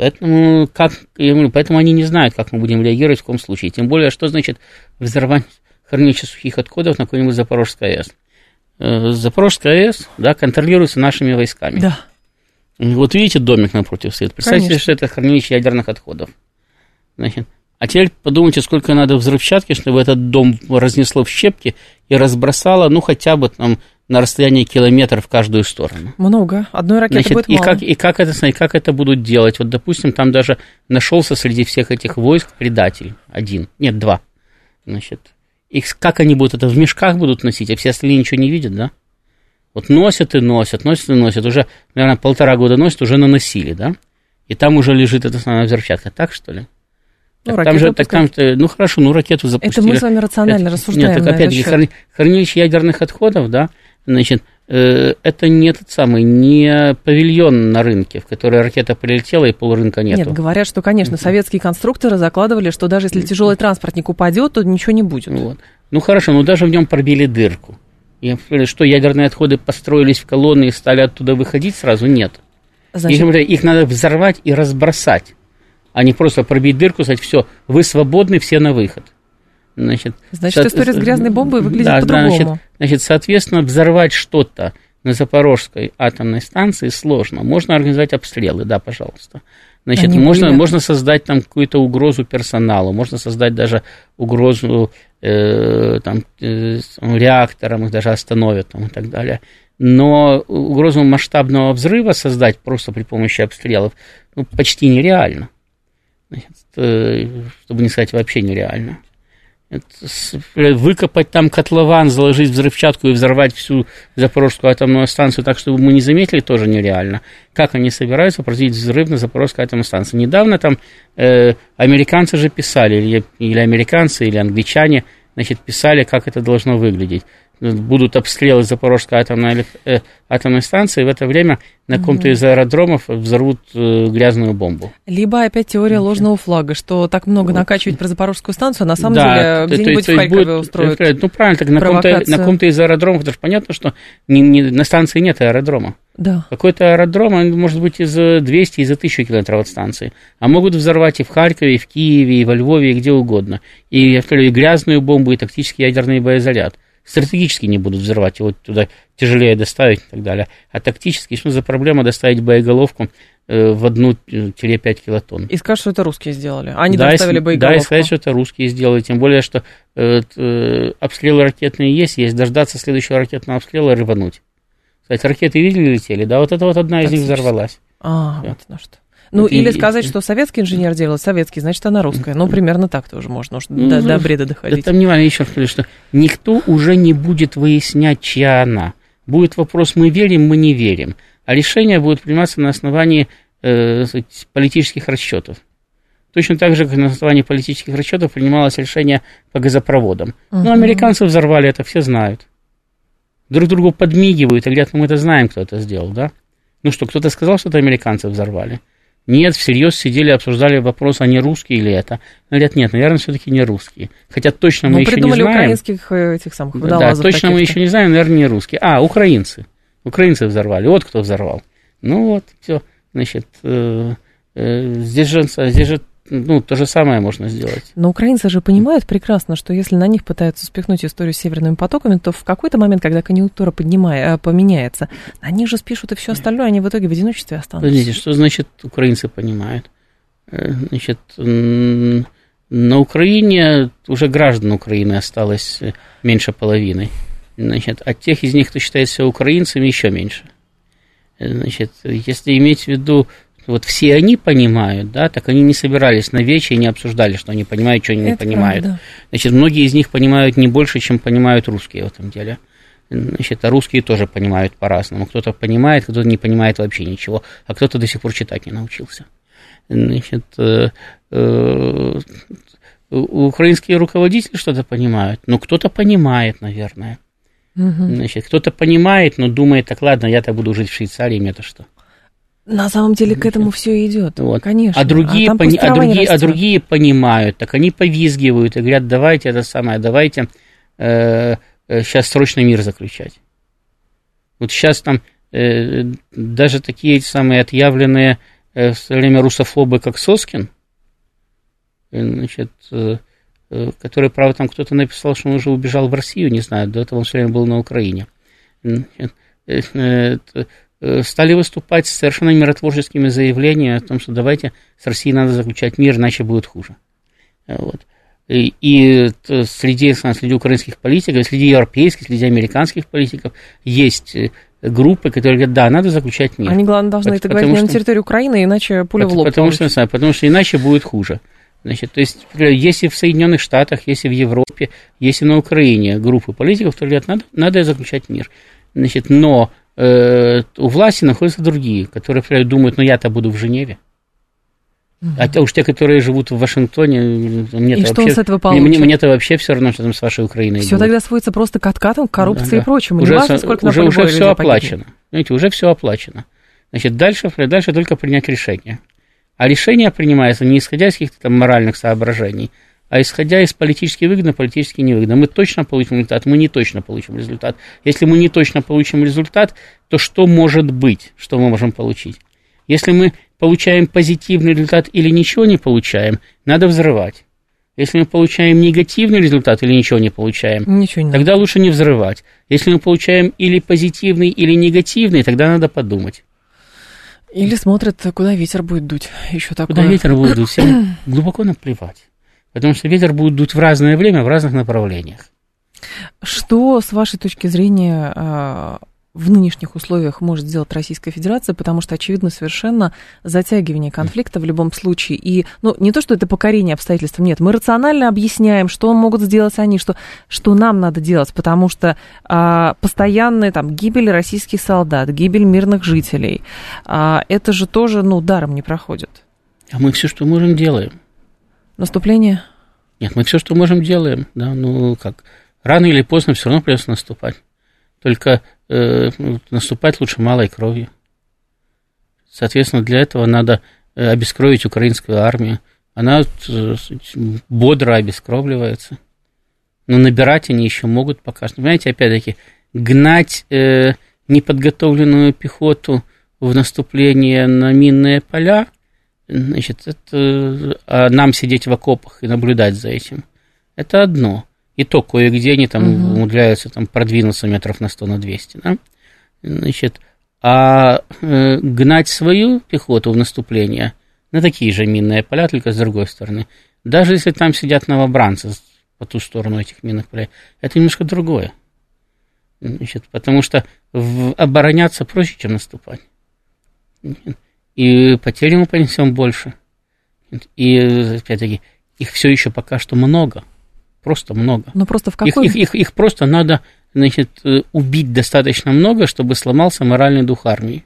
S3: Поэтому, как, я говорю, поэтому они не знают, как мы будем реагировать в каком случае. Тем более, что значит взорвать хранилище сухих отходов на какой-нибудь Запорожской АЭС. Э, Запорожская АЭС да, контролируется нашими войсками.
S2: Да.
S3: Вот видите домик напротив стоит. Представьте, Конечно. что это хранилище ядерных отходов. Значит, а теперь подумайте, сколько надо взрывчатки, чтобы этот дом разнесло в щепки и разбросало, ну, хотя бы там на расстоянии километра в каждую сторону.
S2: Много. Одной ракеты Значит, будет
S3: и мало. Как, и, как это, и как это будут делать? Вот, допустим, там даже нашелся среди всех этих войск предатель один, нет, два. Значит, их, как они будут это в мешках будут носить, а все остальные ничего не видят, да? Вот носят и носят, носят и носят. Уже, наверное, полтора года носят, уже наносили, да? И там уже лежит эта самая взрывчатка. Так, что ли? Ну, так, там же, так там, ну хорошо, ну ракету запустили.
S2: Это мы с вами рационально это, рассуждаем.
S3: Нет, так опять-таки хранилище ядерных отходов, да, Значит, э, это не тот самый, не павильон на рынке, в который ракета прилетела и полрынка нету.
S2: Нет, говорят, что, конечно, советские конструкторы закладывали, что даже если тяжелый транспортник упадет, то ничего не будет.
S3: Вот. Ну хорошо, но даже в нем пробили дырку. И что ядерные отходы построились в колонны и стали оттуда выходить сразу? Нет. Значит... Их, их надо взорвать и разбросать, а не просто пробить дырку, сказать, все, вы свободны, все на выход.
S2: Значит, значит со... история с грязной бомбой выглядит да, по-другому.
S3: Значит, значит, соответственно, взорвать что-то на Запорожской атомной станции сложно. Можно организовать обстрелы, да, пожалуйста. Значит, можно, можно создать там какую-то угрозу персоналу, можно создать даже угрозу э, там, э, реакторам, их даже остановят там, и так далее. Но угрозу масштабного взрыва создать просто при помощи обстрелов ну, почти нереально. Значит, э, чтобы не сказать вообще нереально. Выкопать там котлован, заложить взрывчатку и взорвать всю Запорожскую атомную станцию так, чтобы мы не заметили, тоже нереально. Как они собираются произвести взрыв на Запорожской атомной станции? Недавно там э, американцы же писали, или, или американцы, или англичане, значит, писали, как это должно выглядеть. Будут обстрелы Запорожской атомной, э, атомной станции, в это время на каком-то из аэродромов взорвут э, грязную бомбу.
S2: Либо опять теория ложного флага, что так много накачивать про Запорожскую станцию, а на самом да, деле где-нибудь в Харькове будет, устроят
S3: Ну, правильно, так на каком-то, на каком-то из аэродромов, это же понятно, что не, не, на станции нет аэродрома.
S2: Да.
S3: Какой-то аэродром, он может быть из 200, из 1000 километров от станции. А могут взорвать и в Харькове, и в Киеве, и во Львове, и где угодно. И, я повторяю, и грязную бомбу, и тактический ядерный боезаряд стратегически не будут взрывать, его туда тяжелее доставить и так далее. А тактически, что за проблема доставить боеголовку э, в одну-пять килотонн.
S2: И скажут, что это русские сделали. Они да, доставили боеголовку.
S3: Да, и сказать, что это русские сделали. Тем более, что э, э, обстрелы ракетные есть, есть дождаться следующего ракетного обстрела и рвануть. Кстати, ракеты видели, летели? Да, вот это вот одна из них взорвалась.
S2: А, вот на что. Ну, это или и, сказать, что советский инженер делал, советский, значит, она русская. Ну, примерно так тоже можно уж ну, до, до бреда доходить.
S3: Да там не важно, еще раз что никто уже не будет выяснять, чья она. Будет вопрос, мы верим, мы не верим. А решение будет приниматься на основании э, политических расчетов. Точно так же, как на основании политических расчетов принималось решение по газопроводам. Uh-huh. Ну, американцы взорвали это, все знают. Друг другу подмигивают и говорят, ну, мы это знаем, кто это сделал, да? Ну что, кто-то сказал, что это американцы взорвали? Нет, всерьез сидели, обсуждали вопрос, а не русские ли это. Говорят, нет, наверное, все-таки не русские. Хотя точно мы, мы еще не знаем.
S2: украинских э, этих самых
S3: Да, точно мы еще не знаем, наверное, не русские. А, украинцы. Украинцы взорвали. Вот кто взорвал. Ну вот, все. Значит, э, э, здесь, же, здесь же ну, то же самое можно сделать.
S2: Но украинцы же понимают прекрасно, что если на них пытаются спихнуть историю с северными потоками, то в какой-то момент, когда конъюнктура поднимая, э, поменяется, они же спишут и все остальное, они в итоге в одиночестве останутся.
S3: Подождите, что значит украинцы понимают? Э, значит, на Украине уже граждан Украины осталось э, меньше половины. Значит, а тех из них, кто считает себя украинцами, еще меньше. Значит, если иметь в виду вот все они понимают, да, так они не собирались на вече и не обсуждали, что они понимают, что они Это не понимают. Правда. Значит, многие из них понимают не больше, чем понимают русские в этом деле. Значит, а русские тоже понимают по-разному. Кто-то понимает, кто-то не понимает вообще ничего, а кто-то до сих пор читать не научился. Значит, э, э, украинские руководители что-то понимают, но кто-то понимает, наверное. Угу. Значит, кто-то понимает, но думает, так ладно, я-то буду жить в Швейцарии, мне-то что?
S2: На самом деле к этому все идет, вот. конечно.
S3: А другие, а, пони, а, другие, а другие понимают, так они повизгивают и говорят, давайте это самое, давайте э, сейчас э, срочно мир заключать. Вот сейчас там э, даже такие эти самые отъявленные э, в свое время русофобы, как Соскин, э, значит, э, э, который, правда, там кто-то написал, что он уже убежал в Россию, не знаю, до этого он все время был на Украине. Значит, Э, стали выступать с совершенно миротворческими заявлениями о том, что давайте с Россией надо заключать мир, иначе будет хуже. Э, вот. И, и среди, среди украинских политиков, среди европейских, среди американских политиков есть э, группы, которые говорят, да, надо заключать мир.
S2: Они, главное, должны это говорить не на территории Украины, иначе пуля в лоб.
S3: Потому что, потому что иначе будет хуже. Значит, то есть, если в Соединенных Штатах, если в Европе, если на Украине группы политиков, которые говорят, надо, надо заключать мир. Значит, но Э, у власти находятся другие, которые например, думают, ну я-то буду в Женеве. Угу. А уж те, которые живут в Вашингтоне, мне
S2: и что
S3: вообще,
S2: с этого получит?
S3: Мне, мне-то вообще все равно, что там с вашей Украиной
S2: Все тогда сводится просто к откатам, к коррупции да, и прочему.
S3: Уже, важно, сколько уже, уже все оплачено. Знаете, уже все оплачено. Значит, дальше, дальше только принять решение. А решение принимается не исходя из каких-то там моральных соображений, а исходя из политически выгодно, политически невыгодно. Мы точно получим результат, мы не точно получим результат. Если мы не точно получим результат, то что может быть, что мы можем получить? Если мы получаем позитивный результат или ничего не получаем, надо взрывать. Если мы получаем негативный результат или ничего не получаем, ничего не тогда надо. лучше не взрывать. Если мы получаем или позитивный, или негативный, тогда надо подумать.
S2: Или смотрят, куда ветер будет дуть. Еще такое.
S3: Куда ветер будет дуть, всем глубоко наплевать. Потому что ветер будет дуть в разное время, в разных направлениях.
S2: Что, с вашей точки зрения, а, в нынешних условиях может сделать Российская Федерация, потому что, очевидно, совершенно затягивание конфликта в любом случае. И, ну, не то, что это покорение обстоятельствам, нет, мы рационально объясняем, что могут сделать они, что, что нам надо делать, потому что а, постоянная там гибель российских солдат, гибель мирных жителей, а, это же тоже, ну, даром не проходит.
S3: А мы все, что можем, делаем.
S2: Наступление?
S3: Нет, мы все, что можем, делаем. Да, ну как, рано или поздно все равно придется наступать. Только э, наступать лучше малой кровью. Соответственно, для этого надо э, обескровить украинскую армию. Она э, бодро обескровливается. Но набирать они еще могут пока что. Понимаете, опять-таки, гнать э, неподготовленную пехоту в наступление на минные поля, значит, это, а нам сидеть в окопах и наблюдать за этим, это одно. И то кое-где они там угу. умудряются там, продвинуться метров на 100, на 200. Да? Значит, а э, гнать свою пехоту в наступление на такие же минные поля, только с другой стороны, даже если там сидят новобранцы по ту сторону этих минных полей, это немножко другое. Значит, потому что в, обороняться проще, чем наступать. И потери мы понесем больше. И, опять-таки, их все еще пока что много – Просто много.
S2: Ну просто в какой...
S3: Их, их, их, их просто надо, значит, э, убить достаточно много, чтобы сломался моральный дух армии.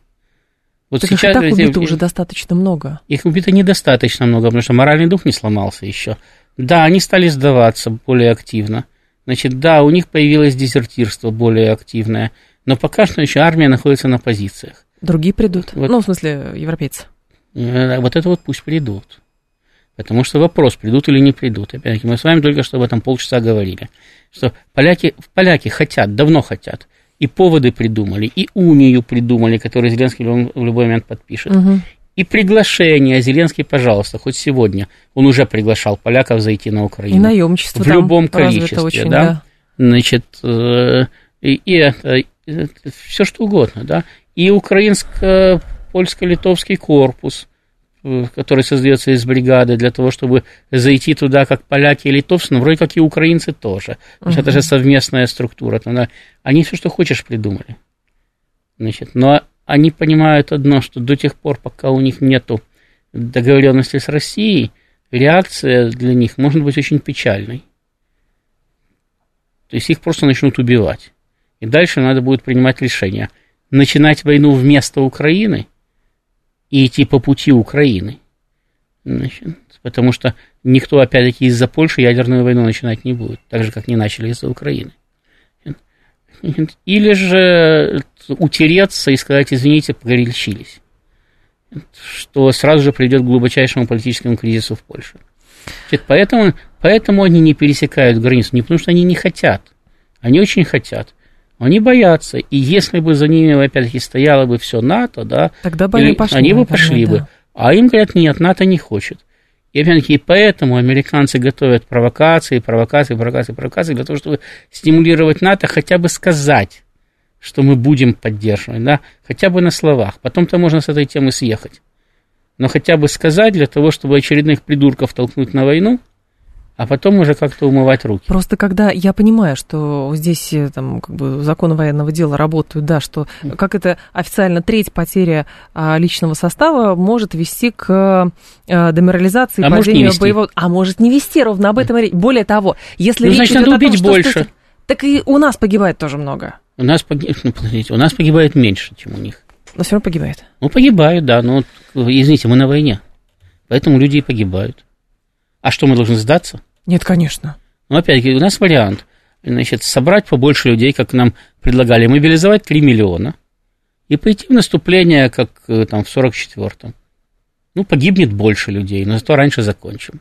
S2: Вот так сейчас, их так убито уже достаточно много.
S3: Их убито недостаточно много, потому что моральный дух не сломался еще. Да, они стали сдаваться более активно. Значит, да, у них появилось дезертирство более активное, но пока что еще армия находится на позициях.
S2: Другие придут? Вот, ну, в смысле, европейцы.
S3: Э, вот это вот пусть придут. Потому что вопрос, придут или не придут. Опять-таки, мы с вами только что об этом полчаса говорили. Что поляки, поляки хотят, давно хотят. И поводы придумали, и унию придумали, которую Зеленский в любой момент подпишет. Угу. И приглашение. Зеленский, пожалуйста, хоть сегодня. Он уже приглашал поляков зайти на Украину.
S2: И наемничество
S3: В любом количестве, очень, да? да. Значит, э, и, и это, все что угодно, да. И украинско-польско-литовский корпус – Э, который создается из бригады для того, чтобы зайти туда, как поляки и литовцы, но вроде как и украинцы тоже. Uh-huh. Это же совместная структура. Тогда они все, что хочешь, придумали. Значит, но они понимают одно, что до тех пор, пока у них нет договоренности с Россией, реакция для них может быть очень печальной. То есть их просто начнут убивать. И дальше надо будет принимать решение. Начинать войну вместо Украины – и идти по пути Украины. Значит, потому что никто, опять-таки, из-за Польши ядерную войну начинать не будет, так же, как не начали из-за Украины. Или же утереться и сказать, извините, погорячились, что сразу же приведет к глубочайшему политическому кризису в Польше. Значит, поэтому, поэтому они не пересекают границу, не потому что они не хотят, они очень хотят, они боятся. И если бы за ними, опять-таки, стояло бы все НАТО, да,
S2: Тогда бы они пошли.
S3: Они бы пошли да. бы. А им говорят, нет, НАТО не хочет. И опять-таки, поэтому американцы готовят провокации, провокации, провокации, провокации, для того, чтобы стимулировать НАТО, хотя бы сказать, что мы будем поддерживать, да, хотя бы на словах. Потом-то можно с этой темы съехать. Но хотя бы сказать для того, чтобы очередных придурков толкнуть на войну – а потом уже как-то умывать руки.
S2: Просто когда я понимаю, что здесь э, там, как бы, законы военного дела работают, да, что как это официально треть потери а, личного состава может вести к а, деморализации,
S3: а падению боевого...
S2: А может не вести, ровно об этом речь. Более того, если
S3: ну,
S2: речь
S3: значит,
S2: идет
S3: надо
S2: о том,
S3: убить
S2: что...
S3: больше.
S2: Так и у нас погибает тоже много.
S3: У нас, погиб... ну, у нас погибает меньше, чем у них.
S2: Но все равно погибает.
S3: Ну, погибают, да, но, извините, мы на войне. Поэтому люди и погибают. А что, мы должны сдаться?
S2: Нет, конечно.
S3: Ну, опять-таки, у нас вариант. Значит, собрать побольше людей, как нам предлагали, мобилизовать 3 миллиона и пойти в наступление, как э, там в 44-м. Ну, погибнет больше людей, но зато раньше закончим.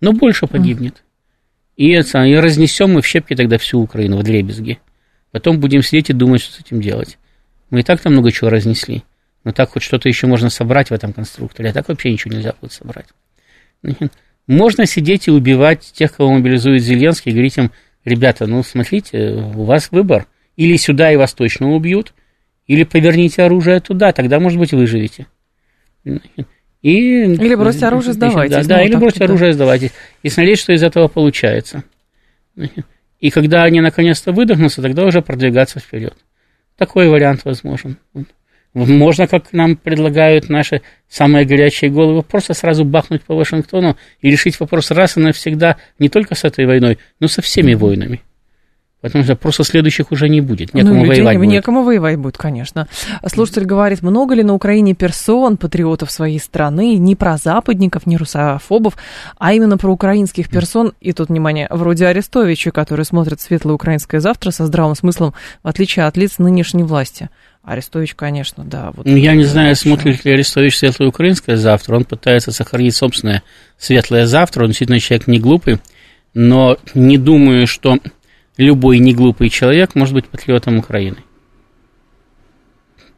S3: Но больше погибнет. И, это, и разнесем мы в щепки тогда всю Украину, в дребезги. Потом будем сидеть и думать, что с этим делать. Мы и так там много чего разнесли. Но так хоть что-то еще можно собрать в этом конструкторе, а так вообще ничего нельзя будет собрать. Можно сидеть и убивать тех, кого мобилизует Зеленский, и говорить им, ребята, ну смотрите, у вас выбор. Или сюда и вас точно убьют, или поверните оружие туда, тогда, может быть, выживете. И,
S2: или бросьте оружие, сдавайтесь.
S3: Да, да или бросьте оружие, сдавайтесь. И смотреть, что из этого получается. И когда они наконец-то выдохнутся, тогда уже продвигаться вперед. такой вариант возможен. Можно, как нам предлагают наши самые горячие головы, просто сразу бахнуть по Вашингтону и решить вопрос раз и навсегда не только с этой войной, но со всеми войнами. Потому что просто следующих уже не будет.
S2: Некому ну, воевать будет. Некому воевать будет, конечно. Слушатель говорит, много ли на Украине персон, патриотов своей страны, не про западников, не русофобов, а именно про украинских персон, и тут, внимание, вроде Арестовича, который смотрит «Светлое украинское завтра» со здравым смыслом, в отличие от лиц нынешней власти. Арестович, конечно, да.
S3: Вот ну, я не знаю, еще. смотрит ли Арестович «Светлое украинское завтра». Он пытается сохранить собственное «Светлое завтра». Он действительно человек не глупый, но не думаю, что любой неглупый человек может быть патриотом Украины.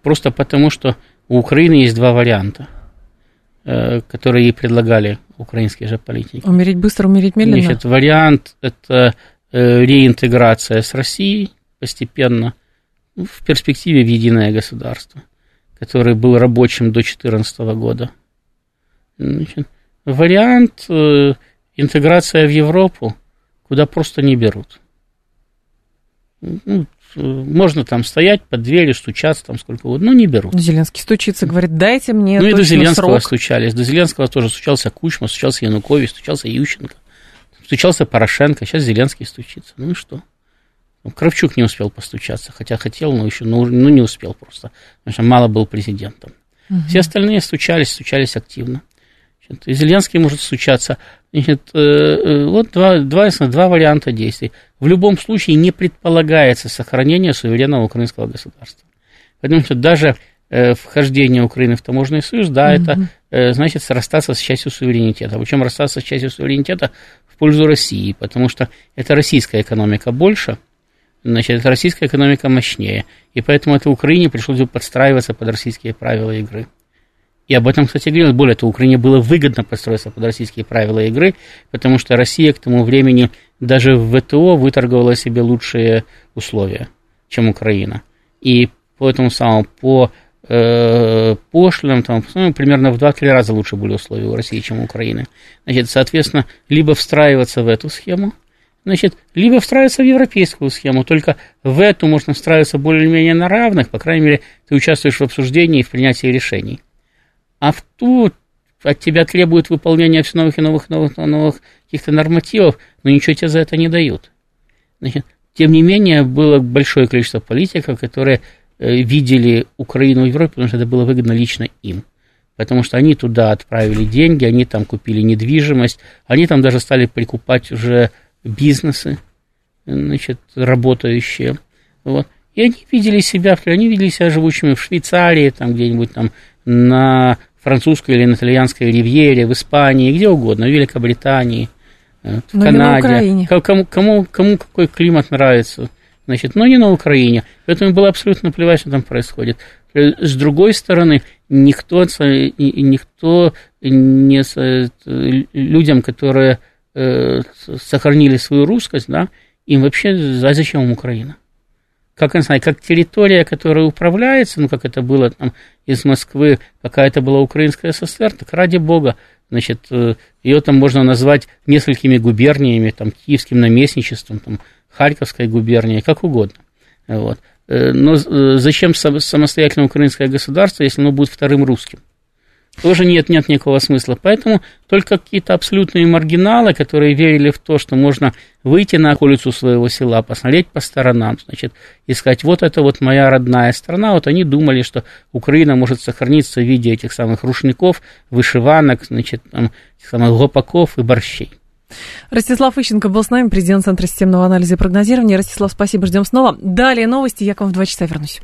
S3: Просто потому, что у Украины есть два варианта, э, которые ей предлагали украинские же политики.
S2: Умереть быстро, умереть медленно?
S3: Значит, вариант – это э, реинтеграция с Россией постепенно в перспективе в единое государство, который был рабочим до 2014 года. Значит, вариант э, интеграция в Европу, куда просто не берут – ну, можно там стоять под дверью, стучаться там сколько угодно, но не берут.
S2: Зеленский стучится, говорит, дайте мне
S3: Ну и до Зеленского срок. стучались. До Зеленского тоже стучался Кучма, стучался Янукович, стучался Ющенко, стучался Порошенко, сейчас Зеленский стучится. Ну и что? Ну, Кравчук не успел постучаться, хотя хотел, но еще ну, ну, не успел просто, потому что мало был президентом. Угу. Все остальные стучались, стучались активно. Значит, и Зеленский может стучаться. Значит, э, э, вот два, два, два варианта действий. В любом случае не предполагается сохранение суверенного украинского государства. Потому что даже э, вхождение Украины в таможенный союз, да, mm-hmm. это значит расстаться с частью суверенитета. Причем расстаться с частью суверенитета в пользу России, потому что это российская экономика больше, значит, российская экономика мощнее. И поэтому это Украине пришлось бы подстраиваться под российские правила игры. И об этом, кстати, говорилось. Более того, Украине было выгодно построиться под российские правила игры, потому что Россия к тому времени даже в ВТО выторговала себе лучшие условия, чем Украина. И по этому самому, по э, пошлинам, там, ну, примерно в 2-3 раза лучше были условия у России, чем у Украины. Значит, соответственно, либо встраиваться в эту схему, значит, либо встраиваться в европейскую схему, только в эту можно встраиваться более-менее на равных, по крайней мере, ты участвуешь в обсуждении и в принятии решений а в ту от тебя требуют выполнения все новых и новых, новых, новых каких-то нормативов, но ничего тебе за это не дают. Значит, тем не менее, было большое количество политиков, которые э, видели Украину в Европе, потому что это было выгодно лично им. Потому что они туда отправили деньги, они там купили недвижимость, они там даже стали прикупать уже бизнесы, значит, работающие. Вот. И они видели себя, они видели себя живущими в Швейцарии, там где-нибудь там на французской или на итальянской ривьере, в Испании, где угодно, в Великобритании, э, в но Канаде. Кому, кому, кому какой климат нравится. Значит, но не на Украине. Поэтому было абсолютно плевать, что там происходит. Э, с другой стороны, никто, никто не людям, которые э, сохранили свою русскость, да, им вообще, а зачем им Украина? как, знаю, как территория, которая управляется, ну, как это было там из Москвы, какая это была Украинская ССР, так ради бога, значит, э, ее там можно назвать несколькими губерниями, там, киевским наместничеством, там, Харьковской губернией, как угодно. Вот. Э, но э, зачем самостоятельное украинское государство, если оно будет вторым русским? Тоже нет, нет никакого смысла. Поэтому только какие-то абсолютные маргиналы, которые верили в то, что можно выйти на улицу своего села, посмотреть по сторонам, значит, искать, вот это вот моя родная страна, вот они думали, что Украина может сохраниться в виде этих самых рушников, вышиванок, значит, там, этих самых гопаков и борщей.
S2: Ростислав Ищенко был с нами, президент Центра системного анализа и прогнозирования. Ростислав, спасибо, ждем снова. Далее новости, я к вам в два часа вернусь.